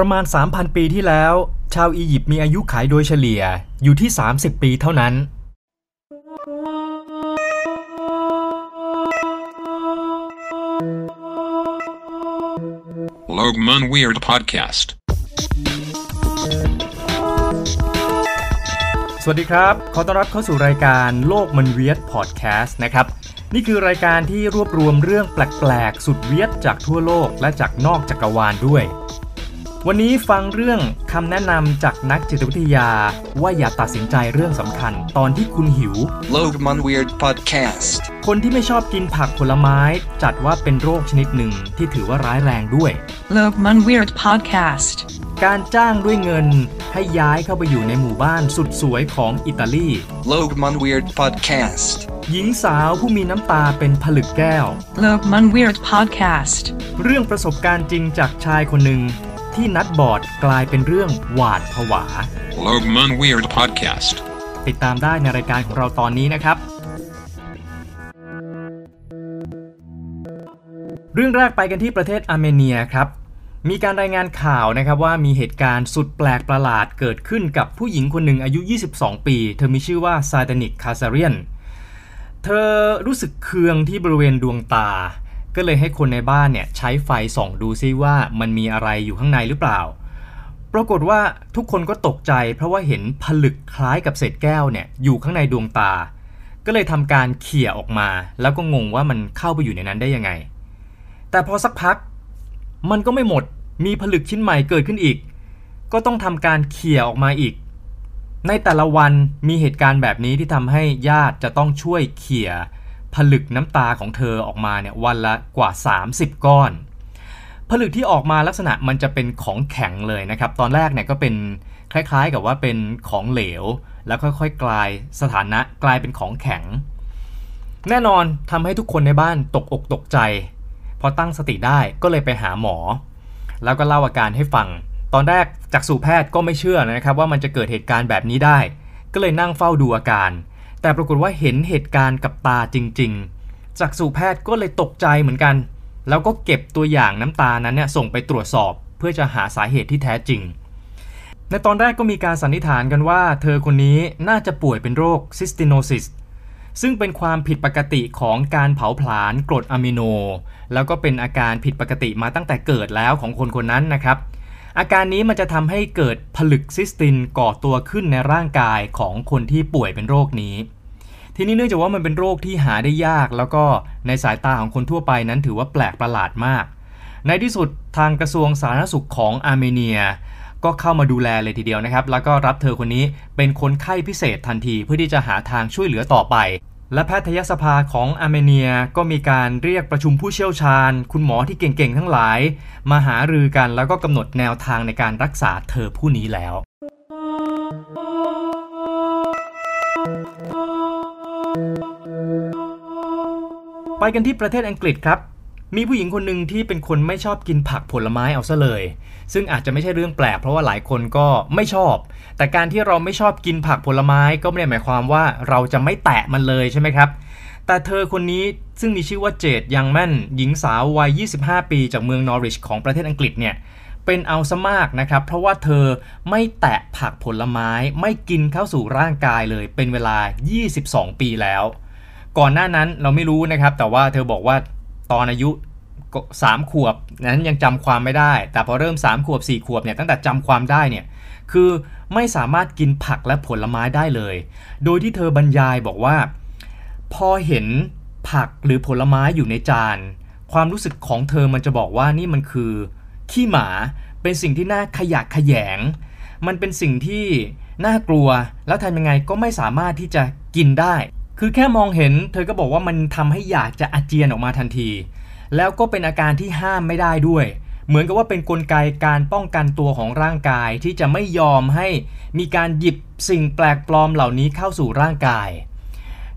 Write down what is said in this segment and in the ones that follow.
ประมาณ 3,000 ปีที่แล้ว ชาวอียิปต์มีอายุขัยโดยเฉลี่ยอยู่ที่ 30 ปีเท่านั้น Logman Weird Podcast. สวัสดีครับ ขอต้อนรับเข้าสู่รายการโลกมันเวียดพอดแคสต์นะครับ นี่คือรายการที่รวบรวมเรื่องแปลก ๆ สุดเวียดจากทั่วโลกและจากนอกจักรวาลด้วย วันนี้ฟังเรื่องคำแนะนำจากนักจิตวิทยา ว่าอย่าตัดสินใจเรื่องสำคัญ ตอนที่คุณหิว Logman Weird Podcast. คนที่ไม่ชอบกินผักผลไม้ จัดว่าเป็นโรคชนิดหนึ่งที่ถือว่าร้ายแรงด้วย Loogman Weird Podcast. การจ้างด้วยเงินให้ย้ายเข้าไปอยู่ในหมู่บ้านสุดสวยของอิตาลี Logman Weird Podcast. หญิงสาวผู้มีน้ำตาเป็นผลึกแก้ว Loogman Weird Podcast. เรื่องประสบการณ์จริงจากชายคนหนึ่ง ที่นัดบอร์ดกลายเป็นเรื่องหวาดผวา Logman Weird Podcast. ติดตามได้ในรายการของเราตอนนี้นะครับ เรื่องแรกไปกันที่ประเทศอาร์เมเนียครับ มีการรายงานข่าวนะครับว่ามีเหตุการณ์สุดแปลกประหลาดเกิดขึ้นกับผู้หญิงคนหนึ่งอายุ 22 ปี เธอมีชื่อว่าซาตานิกคาซาเรียน เธอรู้สึกเคืองที่บริเวณดวงตา ก็เลยให้คนในบ้านเนี่ยใช้ไฟส่องดูซิว่ามันมีอะไรอยู่ข้างในหรือเปล่า ปรากฏว่าทุกคนก็ตกใจเพราะว่าเห็นผลึกคล้ายกับเศษแก้วเนี่ยอยู่ข้างในดวงตา ก็เลยทำการเขี่ยออกมา แล้วก็งงว่ามันเข้าไปอยู่ในนั้นได้ยังไง แต่พอสักพัก มันก็ไม่หมดมีผลึกชิ้นใหม่เกิดขึ้นอีก ก็ต้องทำการเขี่ยออกมาอีก ในแต่ละวันมีเหตุการณ์แบบนี้ที่ทำให้ญาติจะต้องช่วยเขี่ย ผลึกน้ำตาของเธอออกมาเนี่ยวันละกว่า 30 ก้อน ผลึกที่ออกมาลักษณะมันจะเป็นของแข็งเลยนะครับ ตอนแรกเนี่ยก็เป็นคล้ายๆกับว่าเป็นของเหลว แล้วค่อยๆกลายสถานะกลายเป็นของแข็ง แน่นอนทำให้ทุกคนในบ้านตกอกตกใจ พอตั้งสติได้ก็เลยไปหาหมอ แล้วก็เล่าอาการให้ฟัง ตอนแรกจากสู่แพทย์ก็ไม่เชื่อนะครับว่ามันจะเกิดเหตุการณ์แบบนี้ได้ ก็เลยนั่งเฝ้าดูอาการ แต่ปรากฏว่าเห็นเหตุการณ์กับตาจริง ๆจากสู่แพทย์ก็เลยตกใจเหมือนกัน แล้วก็เก็บตัวอย่างน้ำตานั้นเนี่ยส่งไปตรวจสอบ เพื่อจะหาสาเหตุที่แท้จริง ในตอนแรกก็มีการสันนิษฐานกันว่า เธอคนนี้น่าจะป่วยเป็นโรคซิสติโนซิสซึ่งเป็นความผิดปกติของการเผาผลาญกรดอะมิโน แล้วก็เป็นอาการผิดปกติมาตั้งแต่เกิดแล้วของคนคนนั้นนะครับ อาการนี้มันจะทำให้เกิดผลึกซิสตินก่อตัวขึ้นในร่างกายของคนที่ป่วยเป็นโรคนี้ ทีนี้เนื่องจากว่ามันเป็นโรคที่หาได้ยาก แล้วก็ในสายตาของคนทั่วไปนั้นถือว่าแปลกประหลาดมาก ในที่สุดทางกระทรวงสาธารณสุขของอาร์เมเนีย ก็เข้ามาดูแลเลยทีเดียวนะครับ แล้วก็รับเธอคนนี้เป็นคนไข้พิเศษทันทีเพื่อที่จะหาทางช่วยเหลือต่อไป และแพทยสภาของอาร์เมเนียก็มีการเรียกประชุมผู้เชี่ยวชาญ คุณหมอที่เก่งๆ ทั้งหลาย มาหารือกันแล้วก็กำหนดแนวทางในการรักษาเธอผู้นี้แล้ว ไปกันที่ประเทศอังกฤษครับ มีผู้หญิงคนหนึ่งที่เป็นคนไม่ชอบกินผักผลไม้เอาซะเลย ซึ่งอาจจะไม่ใช่เรื่องแปลก เพราะว่าหลายคนก็ไม่ชอบ แต่การที่เราไม่ชอบกินผักผลไม้ก็ไม่ได้หมายความว่าเราจะไม่แตะมันเลยใช่ไหมครับ แต่เธอคนนี้ซึ่งมีชื่อว่าเจดยังแม่น หญิงสาววัย 25 ปีจากเมืองนอริชของประเทศอังกฤษเนี่ยเป็นเอาซะมากนะครับ เพราะว่าเธอไม่แตะผักผลไม้ไม่กินเข้าสู่ร่างกายเลย เป็นเวลา 22 ปีแล้ว ก่อนหน้านั้นเราไม่รู้นะครับ แต่ว่าเธอบอกว่า ตอนอายุสามขวบนั้นยังจำความไม่ได้ แต่พอเริ่ม3ขวบ4ขวบเนี่ยตั้งแต่จำความได้เนี่ยคือไม่สามารถกินผักและผลไม้ได้เลย โดยที่เธอบรรยายบอกว่า พอเห็นผักหรือผลไม้อยู่ในจาน ความรู้สึกของเธอมันจะบอกว่านี่มันคือขี้หมาเป็นสิ่งที่น่าขยะแขยง มันเป็นสิ่งที่น่ากลัว แล้วทำยังไงก็ไม่สามารถที่จะกินได้ คือแค่มองเห็น เธอก็บอกว่ามันทำให้อยากจะอาเจียนออกมาทันที แล้วก็เป็นอาการที่ห้ามไม่ได้ด้วย เหมือนกับว่าเป็นนกลไกการป้องกันตัวของร่างกายที่จะไม่ยอมให้มีการหยิบสิ่งแปลกปลอมเหล่านี้เข้าสู่ร่างกาย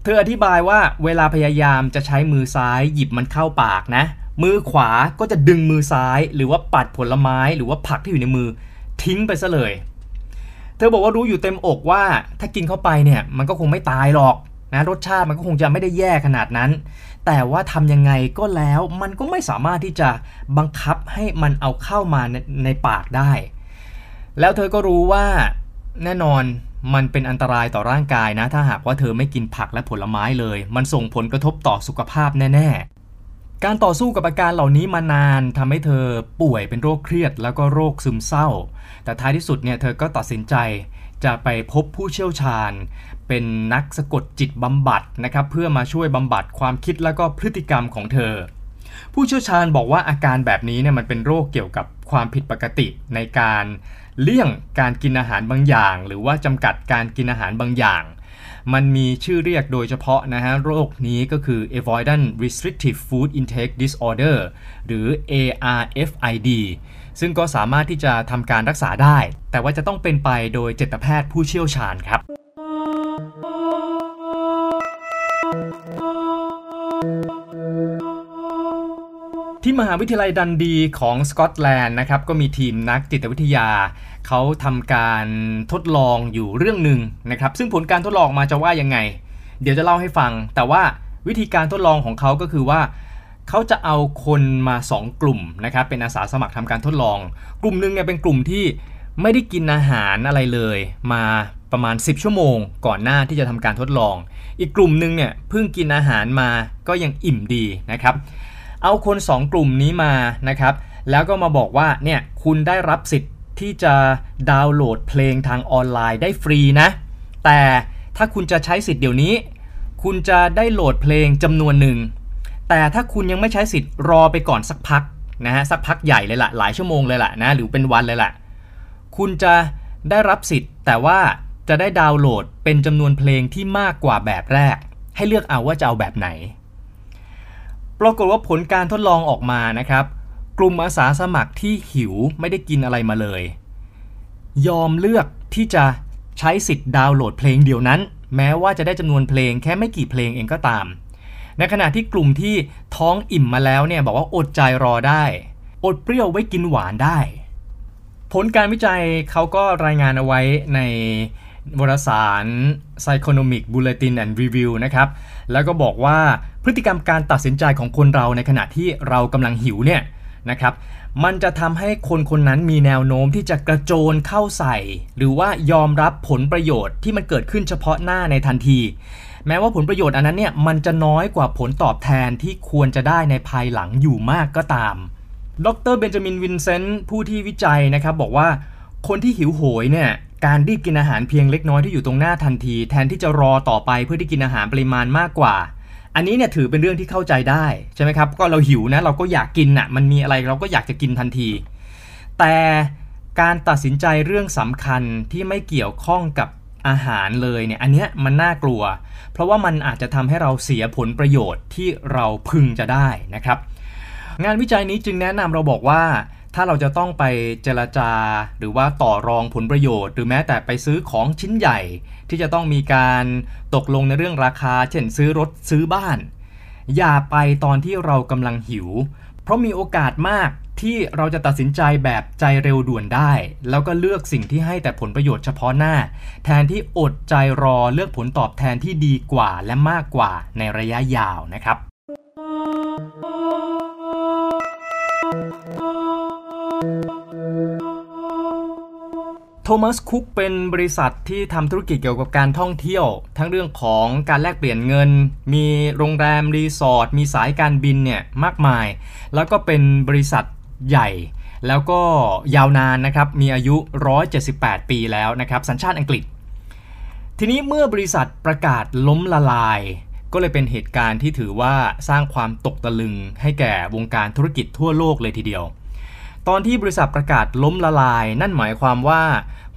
เธออธิบายว่าเวลาพยายามจะใช้มือซ้ายหยิบมันเข้าปากนะ มือขวาก็จะดึงมือซ้าย หรือว่าปัดผลไม้หรือว่าผักที่อยู่ในมือทิ้งไปซะเลย เธอบอกว่ารู้อยู่เต็มอกว่าถ้ากินเข้าไปเนี่ยมันก็คงไม่ตายหรอก นะรสชาติมันก็คงจะไม่ได้แย่ขนาดนั้น แต่ว่าทำยังไงก็แล้วมันก็ไม่สามารถที่จะบังคับให้มันเอาเข้ามาในในปากได้ แล้วเธอก็รู้ว่าแน่นอนมันเป็นอันตรายต่อร่างกายนะ ถ้าหากว่าเธอไม่กินผักและผลไม้เลย มันส่งผลกระทบต่อสุขภาพแน่ ๆการต่อสู้กับอาการเหล่านี้มานานทำให้เธอป่วยเป็นโรคเครียดแล้วก็โรคซึมเศร้า แต่ท้ายที่สุดเนี่ยเธอก็ตัดสินใจ จะไปพบผู้เชี่ยวชาญ เป็นนักสะกดจิตบำบัดนะครับเพื่อมาช่วยบำบัดความคิดแล้วก็พฤติกรรมของเธอ ผู้เชี่ยวชาญบอกว่าอาการแบบนี้เนี่ยมันเป็นโรคเกี่ยวกับความผิดปกติในการเลี่ยงการกินอาหารบางอย่าง หรือว่าจำกัดการกินอาหารบางอย่าง มันมีชื่อเรียกโดยเฉพาะนะฮะโรคนี้ก็คือ avoidant restrictive food intake disorder หรือ ARFID ซึ่งก็สามารถที่จะทำการรักษาได้ แต่ว่าจะต้องเป็นไปโดยจิตแพทย์ผู้เชี่ยวชาญครับที่มหาวิทยาลัยดันดีของสกอตแลนด์นะครับก็มีทีมนักจิตวิทยา เขาทำการทดลองอยู่เรื่องหนึ่งนะครับซึ่งผลการทดลองมาจะว่ายังไง เดี๋ยวจะเล่าให้ฟัง แต่ว่าวิธีการทดลองของเขาก็คือว่า เขาจะเอาคนมา 2 กลุ่มนะครับเป็นอาสาสมัครทำการทดลอง กลุ่มหนึ่งเนี่ยเป็นกลุ่มที่ไม่ได้กินอาหารอะไรเลย มาประมาณ 10 ชั่วโมง ก่อนหน้าที่จะทำการทดลอง อีกกลุ่มหนึ่งเนี่ยเพิ่งกินอาหารมาก็ยังอิ่มดีนะครับเอาคน 2 กลุ่มนี้มานะครับแล้วก็มาบอกว่าเนี่ยคุณได้รับสิทธิ์ที่จะดาวน์โหลดเพลงทางออนไลน์ได้ฟรีนะ แต่ถ้าคุณจะใช้สิทธิ์เดี๋ยวนี้ คุณจะได้โหลดเพลงจำนวนหนึ่ง แต่ถ้าคุณยังไม่ใช้สิทธิ์รอไปก่อนสักพักนะฮะสักพักใหญ่เลยละ่ะหลายชั่วโมงเลยล่ะนะหรือเป็นวันเลยล่ะคุณจะได้รับสิทธิ์ แต่ว่าจะได้ดาวน์โหลดเป็นจำนวนเพลงที่มากกว่าแบบแรก ให้เลือกเอาว่าจะเอาแบบไหน ปรากฏว่าผลการทดลองออกมานะครับ กลุ่มอาสาสมัครที่หิวไม่ได้กินอะไรมาเลย ยอมเลือกที่จะใช้สิทธิ์ดาวน์โหลดเพลงเดียวนั้น แม้ว่าจะได้จำนวนเพลงแค่ไม่กี่เพลงเองก็ตาม ในขณะที่กลุ่มที่ท้องอิ่มมาแล้วเนี่ยบอกว่าอดใจรอได้ อดเปรี้ยวไว้กินหวานได้ ผลการวิจัยเขาก็รายงานเอาไว้ในวารสาร Psychonomic Bulletin and Review นะครับ แล้วก็บอกว่าพฤติกรรมการตัดสินใจของคนเราในขณะที่เรากำลังหิวเนี่ยนะครับ มันจะทำให้คนคนนั้นมีแนวโน้มที่จะกระโจนเข้าใส่ หรือว่ายอมรับผลประโยชน์ที่มันเกิดขึ้นเฉพาะหน้าในทันที แม้ว่าผลประโยชน์อันนั้นเนี่ยมันจะน้อยกว่าผลตอบแทนที่ควรจะได้ในภายหลังอยู่มากก็ตาม ดรเบนจามินวินเซนต์ผู้ที่วิจัยนะครับบอกว่าคนที่หิวโหยเนี่ยการรีบกินอาหารเพียงเล็กน้อยที่อยู่ตรงหน้าทันที แทนที่จะรอต่อไปเพื่อที่กินอาหารปริมาณมากกว่า อันนี้เนี่ยถือเป็นเรื่องที่เข้าใจได้ใช่ไหมครับก็เราหิวนะเราก็อยากกินน่ะมันมีอะไรเราก็อยากจะกินทันที แต่การตัดสินใจเรื่องสำคัญที่ไม่เกี่ยวข้องกับ อาหารเลยเนี่ยอันเนี้ยมันน่ากลัว เพราะว่ามันอาจจะทำให้เราเสียผลประโยชน์ที่เราพึงจะได้นะครับ งานวิจัยนี้จึงแนะนำเราบอกว่า ถ้าเราจะต้องไปเจรจา หรือว่าต่อรองผลประโยชน์ หรือแม้แต่ไปซื้อของชิ้นใหญ่ ที่จะต้องมีการตกลงในเรื่องราคา เช่นซื้อรถซื้อบ้าน อย่าไปตอนที่เรากำลังหิว เพราะมีโอกาสมาก ที่เราจะตัดสินใจแบบใจเร็วด่วนได้ แล้วก็เลือกสิ่งที่ให้แต่ผลประโยชน์เฉพาะหน้า แทนที่อดใจรอเลือกผลตอบแทนที่ดีกว่าและมากกว่าในระยะยาวนะครับ โทมัสคุกเป็นบริษัทที่ทำธุรกิจเกี่ยวกับการท่องเที่ยว ทั้งเรื่องของการแลกเปลี่ยนเงิน มีโรงแรมรีสอร์ทมีสายการบินเนี่ยมากมาย แล้วก็เป็นบริษัท ใหญ่ แล้วก็ยาวนานนะครับ มีอายุ 178 ปีแล้วนะครับ สัญชาติอังกฤษ ทีนี้เมื่อบริษัทประกาศล้มละลาย ก็เลยเป็นเหตุการณ์ที่ถือว่าสร้างความตกตะลึงให้แก่วงการธุรกิจทั่วโลกเลยทีเดียว ตอนที่บริษัทประกาศล้มละลาย นั่นหมายความว่า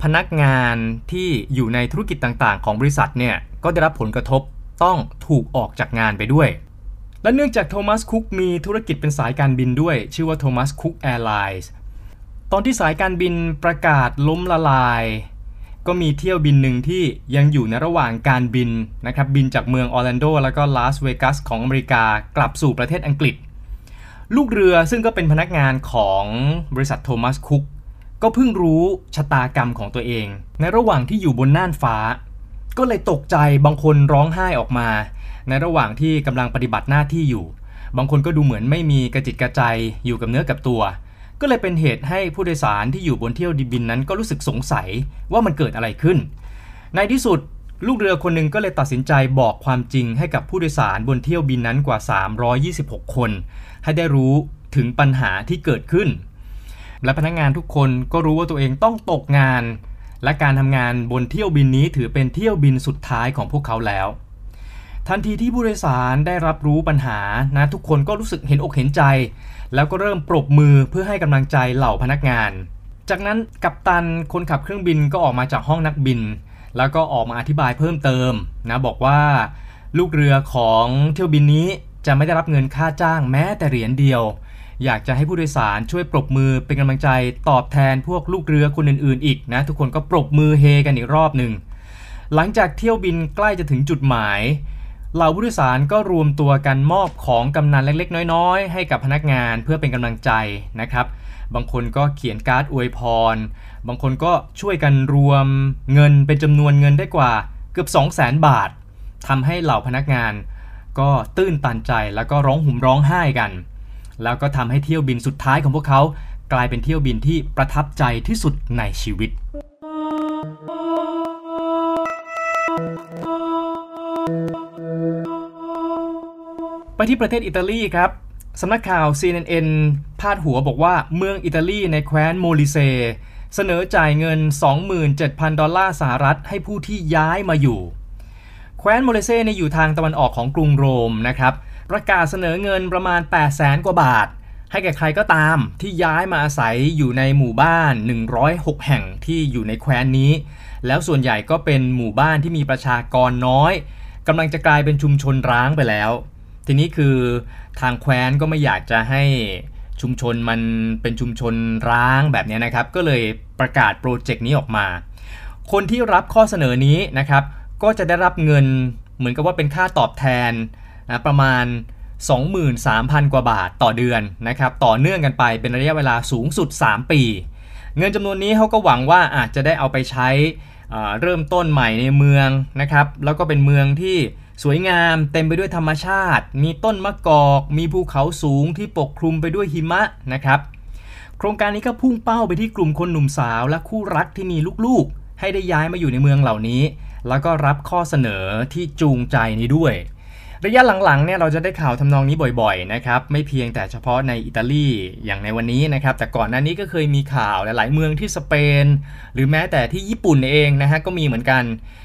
พนักงานที่อยู่ในธุรกิจต่างๆ ของบริษัทเนี่ยก็ได้รับผลกระทบต้องถูกออกจากงานไปด้วย และเนื่องจาก Thomas Cook มีธุรกิจเป็นสายการบินด้วย ชื่อว่า Thomas Cook Airlines ตอนที่สายการบินประกาศล้มละลาย ก็มีเที่ยวบินหนึ่งที่ยังอยู่ในระหว่างการบินนะครับบินจากเมืองออร์แลนโดแล้วก็ลาสเวกัสของอเมริกากลับสู่ประเทศอังกฤษ ลูกเรือซึ่งก็เป็นพนักงานของบริษัทโทมัสคุกก็เพิ่งรู้ชะตากรรมของตัวเอง ในระหว่างที่อยู่บนน่านฟ้า ก็เลยตกใจบางคนร้องไห้ออกมา ในระหว่างที่กำลังปฏิบัติหน้าที่อยู่ บางคนก็ดูเหมือนไม่มีกระจิตกระใจอยู่กับเนื้อกับตัว ก็เลยเป็นเหตุให้ผู้โดยสารที่อยู่บนเที่ยวบินนั้นก็รู้สึกสงสัยว่ามันเกิดอะไรขึ้น ในที่สุดลูกเรือคนหนึ่งก็เลยตัดสินใจบอกความจริงให้กับผู้โดยสารบนเที่ยวบินนั้นกว่า 326 คน ให้ได้รู้ถึงปัญหาที่เกิดขึ้น และพนักงานทุกคนก็รู้ว่าตัวเองต้องตกงาน และการทำงานบนเที่ยวบินนี้ถือเป็นเที่ยวบินสุดท้ายของพวกเขาแล้ว ทันทีที่ผู้โดยสารได้รับรู้ปัญหานะทุกคนก็รู้สึกเห็นอกเห็นใจ แล้วก็เริ่มปรบมือเพื่อให้กำลังใจเหล่าพนักงาน จากนั้นกัปตันคนขับเครื่องบินก็ออกมาจากห้องนักบิน แล้วก็ออกมาอธิบายเพิ่มเติมนะบอกว่า ลูกเรือของเที่ยวบินนี้จะไม่ได้รับเงินค่าจ้างแม้แต่เหรียญเดียว อยากจะให้ผู้โดยสารช่วยปรบมือเป็นกำลังใจตอบแทนพวกลูกเรือคนอื่นๆ อีกนะทุกคนก็ปรบมือเฮกันอีกรอบหนึ่งหลังจากเที่ยวบินใกล้จะถึงจุดหมาย เหล่าผู้โดยสารก็รวมตัวกันมอบของกำนันเล็กๆ น้อยๆ ให้กับพนักงานเพื่อเป็นกำลังใจนะครับ บางคนก็เขียนการ์ดอวยพร บางคนก็ช่วยกันรวมเงินเป็นจำนวนเงินได้กว่าเกือบ 2 0 0 0 0 0 บาททำให้เหล่าพนักงานก็ตื้นตันใจแล้วก็ร้องห่มร้องไห้กัน แล้วก็ทำให้เที่ยวบินสุดท้ายของพวกเขา กลายเป็นเที่ยวบินที่ประทับใจที่สุดในชีวิต ที่ประเทศอิตาลีครับสำนักข่าว CNN พาดหัวบอกว่าเมืองอิตาลีในแคว้นโมลิเซ เสนอจ่ายเงิน 27,000 ดอลลาร์สหรัฐให้ผู้ที่ย้ายมาอยู่ แคว้นโมเลเซ่เนี่ยอยู่ทางตะวันออกของกรุงโรมนะครับ ประกาศเสนอเงินประมาณ 8 0 0แสนกว่าบาท ให้แก่ใครก็ตามที่ย้ายมาอาศัยอยู่ในหมู่บ้าน 106 แห่งที่อยู่ในแคว้นนี้ แล้วส่วนใหญ่ก็เป็นหมู่บ้านที่มีประชากรน้อยกำลังจะกลายเป็นชุมชนร้างไปแล้ว ทีนี้คือทางแคว้นก็ไม่อยากจะให้ชุมชนมันเป็นชุมชนร้างแบบนี้นะครับ ก็เลยประกาศโปรเจกต์นี้ออกมา คนที่รับข้อเสนอนี้นะครับ ก็จะได้รับเงินเหมือนกับว่าเป็นค่าตอบแทนนะประมาณ 23,000 กว่าบาทต่อเดือนนะครับ ต่อเนื่องกันไปเป็นระยะเวลาสูงสุด 3 ปี เงินจำนวนนี้เขาก็หวังว่าอาจจะได้เอาไปใช้เริ่มต้นใหม่ในเมืองนะครับ แล้วก็เป็นเมืองที่ สวยงามเต็มไปด้วยธรรมชาติ มีต้นมะกอก มีภูเขาสูงที่ปกคลุมไปด้วยหิมะนะครับ โครงการนี้ก็พุ่งเป้าไปที่กลุ่มคนหนุ่มสาวและคู่รักที่มีลูกๆ ให้ได้ย้ายมาอยู่ในเมืองเหล่านี้ แล้วก็รับข้อเสนอที่จูงใจนี้ด้วยระยะหลังๆเนี่ยเราจะได้ข่าวทำนองนี้บ่อยๆนะครับไม่เพียงแต่เฉพาะในอิตาลีอย่างในวันนี้นะครับแต่ก่อนหน้านี้ก็เคยมีข่าวหลายๆเมืองที่สเปน หรือแม้แต่ที่ญี่ปุ่นเองนะฮะก็มีเหมือนกัน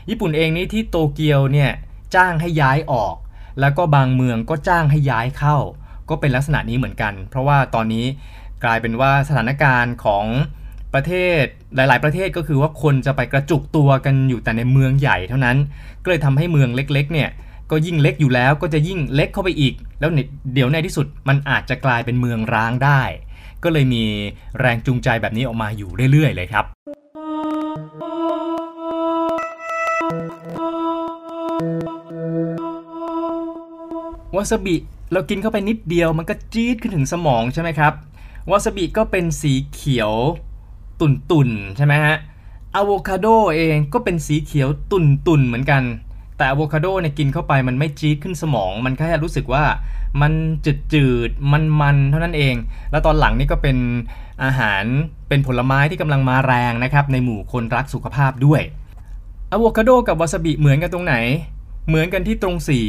ญี่ปุ่นเองนี่ที่โตเกียวเนี่ย จ้างให้ย้ายออก แล้วก็บางเมืองก็จ้างให้ย้ายเข้า ก็เป็นลักษณะนี้เหมือนกัน เพราะว่าตอนนี้กลายเป็นว่าสถานการณ์ของประเทศหลาย ๆ ประเทศก็คือว่าคนจะไปกระจุกตัวกันอยู่แต่ในเมืองใหญ่เท่านั้น ก็เลยทำให้เมืองเล็ก ๆ เนี่ยก็ยิ่งเล็กอยู่แล้วก็จะยิ่งเล็กเข้าไปอีก แล้วเดี๋ยวในที่สุดมันอาจจะกลายเป็นเมืองร้างได้ ก็เลยมีแรงจูงใจแบบนี้ออกมาอยู่เรื่อย ๆ เลยครับ วาซาบิเรากินเข้าไปนิดเดียวมันก็จี๊ดขึ้นถึงสมองใช่ไหมครับวาซาบิก็เป็นสีเขียวตุ่นๆใช่ไหมฮะอะโวคาโดเองก็เป็นสีเขียวตุ่นๆเหมือนกัน แต่อะโวคาโดเนี่ยกินเข้าไปมันไม่จี๊ดขึ้นสมอง มันแค่รู้สึกว่ามันจืดจืดมันมันๆเท่านั้นเอง แล้วตอนหลังนี่ก็เป็นอาหารเป็นผลไม้ที่กำลังมาแรงนะครับในหมู่คนรักสุขภาพด้วยอะโวคาโดกับวาซาบิเหมือนกันตรงไหน เหมือนกันที่ตรงสี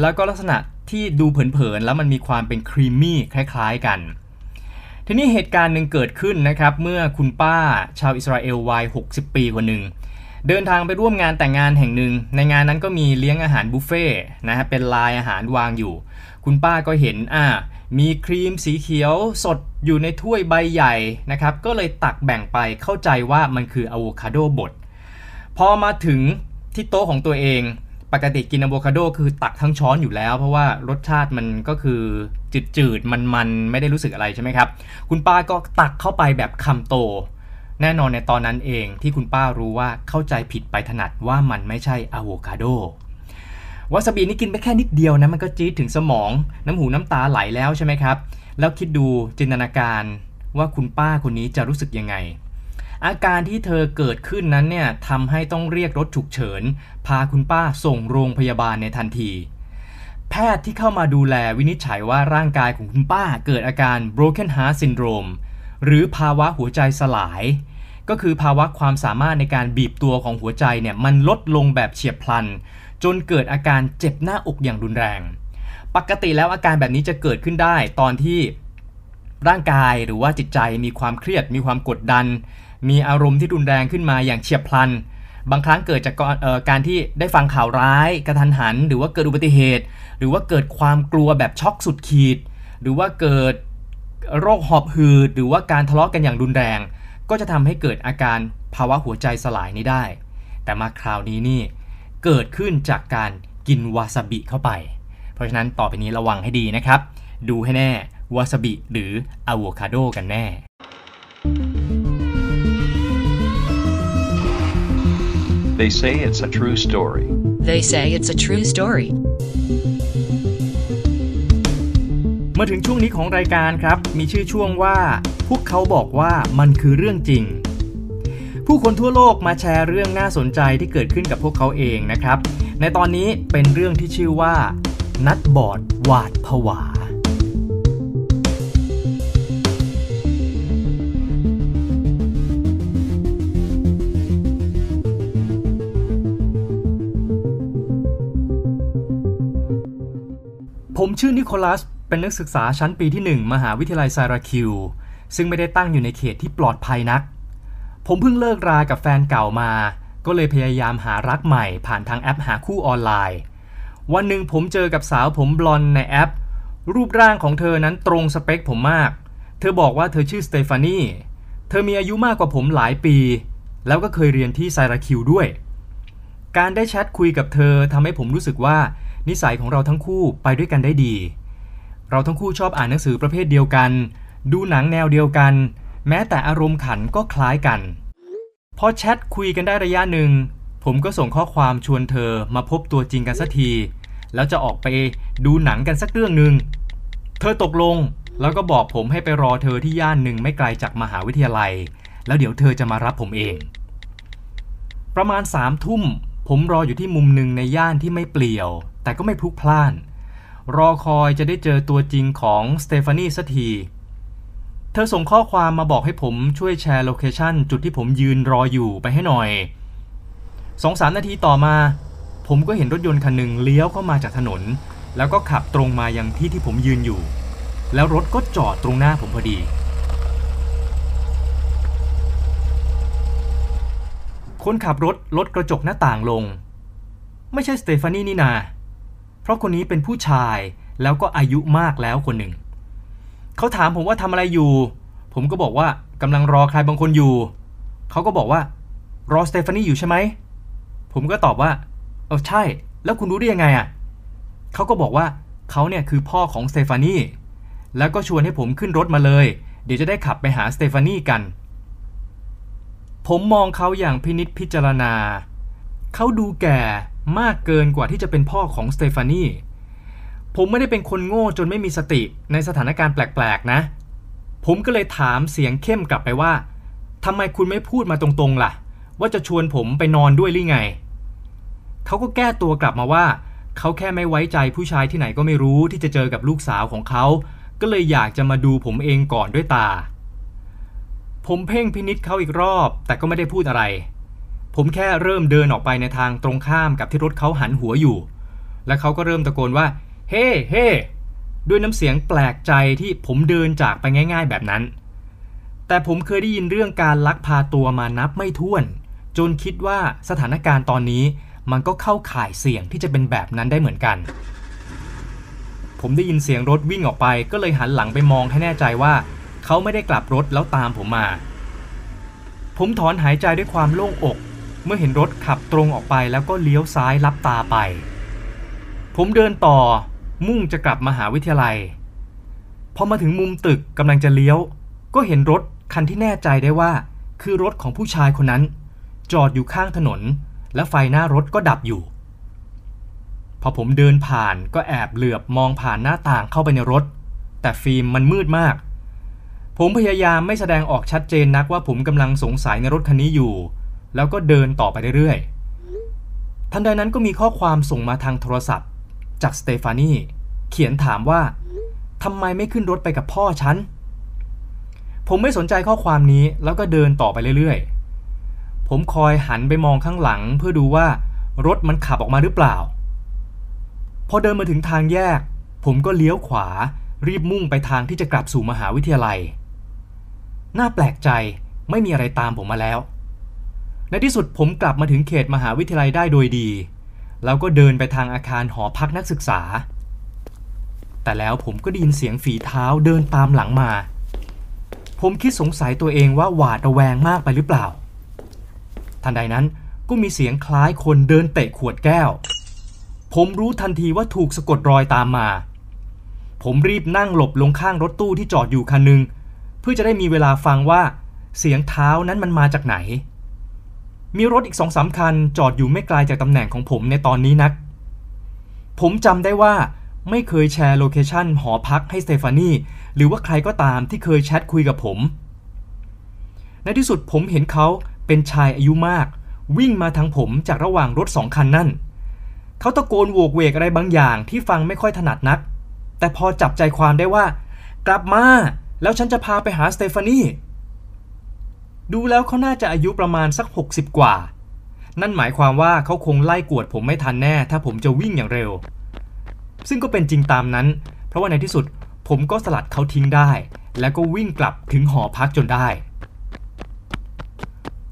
แล้วก็ลักษณะ ที่ดูเผินๆแล้วมันมีความเป็นครีมมี่คล้ายๆกัน ทีนี้เหตุการณ์หนึ่งเกิดขึ้นนะครับ เมื่อคุณป้าชาวอิสราเอลวัย 60 ปีคนหนึ่งเดินทางไปร่วมงานแต่งงานแห่งหนึ่ง ในงานนั้นก็มีเลี้ยงอาหารบุฟเฟ่ต์นะฮะเป็นลายอาหารวางอยู่ คุณป้าก็เห็นอ่ามีครีมสีเขียวสดอยู่ในถ้วยใบใหญ่นะครับ ก็เลยตักแบ่งไปเข้าใจว่ามันคืออะโวคาโดบด พอมาถึงที่โต๊ะของตัวเอง ปกติกินอะโวคาโดคือตักทั้งช้อนอยู่แล้ว เพราะว่ารสชาติมันก็คือจืดๆ มันๆ ไม่ได้รู้สึกอะไรใช่ไหมครับ คุณป้าก็ตักเข้าไปแบบคำโต แน่นอนในตอนนั้นเองที่คุณป้ารู้ว่าเข้าใจผิดไปถนัดว่ามันไม่ใช่อะโวคาโดวาซาบินี่กินไปแค่นิดเดียวนะมันก็จี๊ดถึงสมอง น้ำหูน้ำตาไหลแล้วใช่ไหมครับ แล้วคิดดูจินตนาการว่าคุณป้าคนนี้จะรู้สึกยังไง อาการที่เธอเกิดขึ้นนั้นเนี่ยทำให้ต้องเรียกรถฉุกเฉิน พาคุณป้าส่งโรงพยาบาลในทันที แพทย์ที่เข้ามาดูแลวินิจฉัยว่าร่างกายของคุณป้าเกิดอาการ broken heart syndrome หรือภาวะหัวใจสลาย ก็คือภาวะความสามารถในการบีบตัวของหัวใจเนี่ยมันลดลงแบบเฉียบพลัน จนเกิดอาการเจ็บหน้าอกอย่างรุนแรง ปกติแล้วอาการแบบนี้จะเกิดขึ้นได้ตอนที่ร่างกายหรือว่าจิตใจมีความเครียดมีความกดดัน มีอารมณ์ที่รุนแรงขึ้นมาอย่างเฉียบพลัน บางครั้งเกิดจากกเอ่อการที่ได้ฟังข่าวร้ายกระทันหัน หรือว่าเกิดอุบัติเหตุ หรือว่าเกิดความกลัวแบบช็อกสุดขีด หรือว่าเกิดโรคหอบหืด หรือว่าการทะเลาะกันอย่างรุนแรง ก็จะทำให้เกิดอาการภาวะหัวใจสลายนี้ได้ แต่มาคราวนี้นี่เกิดขึ้นจากการกินวาซาบิเข้าไป เพราะฉะนั้นต่อไปนี้ระวังให้ดีนะครับ ดูให้แน่วาซาบิหรืออะโวคาโดกันแน่ They say it's a true story. They say it's a true story. มาถึงช่วงนี้ของรายการครับ มีชื่อช่วงว่า พวกเขาบอกว่ามันคือเรื่องจริง ผู้คนทั่วโลกมาแชร์เรื่องน่าสนใจที่เกิดขึ้นกับพวกเขาเองนะครับ ในตอนนี้เป็นเรื่องที่ชื่อว่า นัดบอร์ดหวาดผวา ชื่อนิโคลัสเป็นนักศึกษาชั้นปีที่ 1 มหาวิทยาลัยไซราคิว ซึ่งไม่ได้ตั้งอยู่ในเขตที่ปลอดภัยนัก ผมเพิ่งเลิกรากับแฟนเก่ามา ก็เลยพยายามหารักใหม่ผ่านทางแอปหาคู่ออนไลน์ วันหนึ่งผมเจอกับสาวผมบลอนในแอป รูปร่างของเธอนั้นตรงสเปคผมมาก เธอบอกว่าเธอชื่อสเตฟานีเธอมีอายุมากกว่าผมหลายปี แล้วก็เคยเรียนที่ไซราคิวด้วย การได้แชทคุยกับเธอทำให้ผมรู้สึกว่า นิสัยของเราทั้งคู่ไปด้วยกันได้ดี เราทั้งคู่ชอบอ่านหนังสือประเภทเดียวกัน ดูหนังแนวเดียวกัน แม้แต่อารมณ์ขันก็คล้ายกัน พอแชทคุยกันได้ระยะหนึ่ง ผมก็ส่งข้อความชวนเธอมาพบตัวจริงกันสักที แล้วจะออกไปดูหนังกันสักเรื่องหนึ่ง เธอตกลงแล้วก็บอกผมให้ไปรอเธอที่ย่านหนึ่งไม่ไกลจากมหาวิทยาลัย แล้วเดี๋ยวเธอจะมารับผมเอง ประมาณสามทุ่มผมรออยู่ที่มุมหนึ่งในย่านที่ไม่เปลี่ยว แต่ก็ไม่พลุกพล่าน รอคอยจะได้เจอตัวจริงของสเตฟานีสักที เธอส่งข้อความมาบอกให้ผมช่วยแชร์โลเคชันจุดที่ผมยืนรออยู่ไปให้หน่อยสองสามนาทีต่อมา ผมก็เห็นรถยนต์คันหนึ่งเลี้ยวเข้ามาจากถนน แล้วก็ขับตรงมายังที่ที่ผมยืนอยู่ แล้วรถก็จอดตรงหน้าผมพอดีคนขับรถลดกระจกหน้าต่างลง ไม่ใช่สเตฟานีนี่นา เพราะคนนี้เป็นผู้ชายแล้วก็อายุมากแล้วคนหนึ่ง เขาถามผมว่าทำอะไรอยู่ ผมก็บอกว่ากำลังรอใครบางคนอยู่ เขาก็บอกว่ารอสเตฟานีอยู่ใช่ไหม ผมก็ตอบว่าเออใช่ แล้วคุณรู้ได้ยังไงอะ เขาก็บอกว่าเขาเนี่ยคือพ่อของสเตฟานีแล้วก็ชวนให้ผมขึ้นรถมาเลย เดี๋ยวจะได้ขับไปหาสเตฟานีกัน ผมมองเขาอย่างพินิษพิจารณา เขาดูแก่ มากเกินกว่าที่จะเป็นพ่อของสเตฟานีผมไม่ได้เป็นคนโง่จนไม่มีสติในสถานการณ์แปลกๆนะ ผมก็เลยถามเสียงเข้มกลับไปว่าทำไมคุณไม่พูดมาตรงๆล่ะ ว่าจะชวนผมไปนอนด้วยหรือไง เขาก็แก้ตัวกลับมาว่า เขาแค่ไม่ไว้ใจผู้ชายที่ไหนก็ไม่รู้ที่จะเจอกับลูกสาวของเขา ก็เลยอยากจะมาดูผมเองก่อนด้วยตา ผมเพ่งพินิษเขาอีกรอบ แต่ก็ไม่ได้พูดอะไร ผมแค่เริ่มเดินออกไปในทางตรงข้ามกับที่รถเขาหันหัวอยู่ และเขาก็เริ่มตะโกนว่า เฮ้ เฮ้ ด้วยน้ำเสียงแปลกใจที่ผมเดินจากไปง่ายๆแบบนั้น แต่ผมเคยได้ยินเรื่องการลักพาตัวมานับไม่ถ้วน จนคิดว่าสถานการณ์ตอนนี้มันก็เข้าข่ายเสี่ยงที่จะเป็นแบบนั้นได้เหมือนกัน ผมได้ยินเสียงรถวิ่งออกไป ก็เลยหันหลังไปมองให้แน่ใจว่า เขาไม่ได้กลับรถแล้วตามผมมา ผมถอนหายใจด้วยความโล่งอก เมื่อเห็นรถขับตรงออกไปแล้วก็เลี้ยวซ้ายลับตาไป ผมเดินต่อมุ่งจะกลับมหาวิทยาลัย พอมาถึงมุมตึกกำลังจะเลี้ยว ก็เห็นรถคันที่แน่ใจได้ว่า คือรถของผู้ชายคนนั้น จอดอยู่ข้างถนน และไฟหน้ารถก็ดับอยู่ พอผมเดินผ่านก็แอบเหลือบมองผ่านหน้าต่างเข้าไปในรถ แต่ฟิล์มมันมืดมาก ผมพยายามไม่แสดงออกชัดเจนนักว่าผมกำลังสงสัยในรถคันนี้อยู่ แล้วก็เดินต่อไปเรื่อยๆทันใดนั้นก็มีข้อความส่งมาทางโทรศัพท์ จากสเตฟานีเขียนถามว่าทำไมไม่ขึ้นรถไปกับพ่อฉัน ผมไม่สนใจข้อความนี้แล้วก็เดินต่อไปเรื่อยๆ ผมคอยหันไปมองข้างหลังเพื่อดูว่ารถมันขับออกมาหรือเปล่า พอเดินมาถึงทางแยก ผมก็เลี้ยวขวารีบมุ่งไปทางที่จะกลับสู่มหาวิทยาลัย น่าแปลกใจไม่มีอะไรตามผมมาแล้ว ในที่สุดผมกลับมาถึงเขตมหาวิทยาลัยได้โดยดี แล้วก็เดินไปทางอาคารหอพักนักศึกษา แต่แล้วผมก็ได้ยินเสียงฝีเท้าเดินตามหลังมา ผมคิดสงสัยตัวเองว่าหวาดระแวงมากไปหรือเปล่า ทันใดนั้นก็มีเสียงคล้ายคนเดินเตะขวดแก้ว ผมรู้ทันทีว่าถูกสะกดรอยตามมา ผมรีบนั่งหลบลงข้างรถตู้ที่จอดอยู่คันหนึ่งเพื่อจะได้มีเวลาฟังว่าเสียงเท้านั้นมันมาจากไหน มีรถอีกสองสามคัน จอดอยู่ไม่ไกลจากตำแหน่งของผมในตอนนี้นัก ผมจำได้ว่าไม่เคยแชร์ location หอพักให้สเตฟานีหรือว่าใครก็ตามที่เคยแชทคุยกับผม ในที่สุดผมเห็นเขาเป็นชายอายุมาก วิ่งมาทางผมจากระหว่างรถสองคันนั่น เขาตะโกนโวกเวกอะไรบางอย่างที่ฟังไม่ค่อยถนัดนัก แต่พอจับใจความได้ว่า กลับมา แล้วฉันจะพาไปหาสเตฟานี ดูแล้วเขาน่าจะอายุประมาณสัก 60 กว่า นั่นหมายความว่าเขาคงไล่กวดผมไม่ทันแน่ ถ้าผมจะวิ่งอย่างเร็ว ซึ่งก็เป็นจริงตามนั้น เพราะว่าในที่สุดผมก็สลัดเขาทิ้งได้ แล้วก็วิ่งกลับถึงหอพักจนได้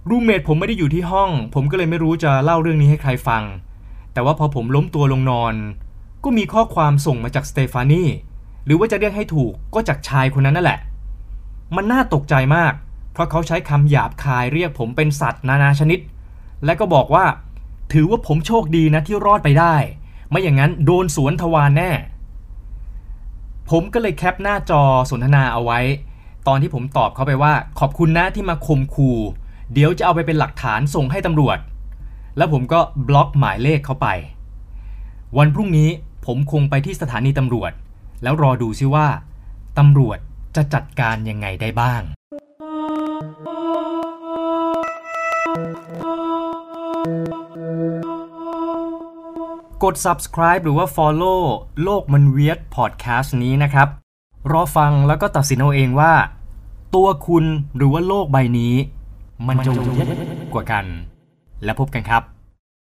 รูเมทผมไม่ได้อยู่ที่ห้อง ผมก็เลยไม่รู้จะเล่าเรื่องนี้ให้ใครฟัง แต่ว่าพอผมล้มตัวลงนอน ก็มีข้อความส่งมาจากสเตฟานีหรือว่าจะเรียกให้ถูกก็จากชายคนนั้นนั่นแหละ มันน่าตกใจมาก เพราะเขาใช้คำหยาบคายเรียกผมเป็นสัตว์นานาชนิด และก็บอกว่า ถือว่าผมโชคดีนะที่รอดไปได้ ไม่อย่างนั้นโดนสวนทวารแน่ ผมก็เลยแคปหน้าจอสนทนาเอาไว้ ตอนที่ผมตอบเขาไปว่า ขอบคุณนะที่มาคมคูเดี๋ยวจะเอาไปเป็นหลักฐานส่งให้ตำรวจ แล้วผมก็บล็อกหมายเลขเขาไป วันพรุ่งนี้ผมคงไปที่สถานีตำรวจ แล้วรอดูซิว่าตำรวจจะจัดการยังไงได้บ้าง กด subscribe หรือว่า follow โลกมันเวียด podcast นี้นะครับ รอฟังแล้วก็ตัดสินเอาเองว่า ตัวคุณหรือว่าโลกใบนี้ มันจะเวียดกว่ากัน แล้วพบกันครับ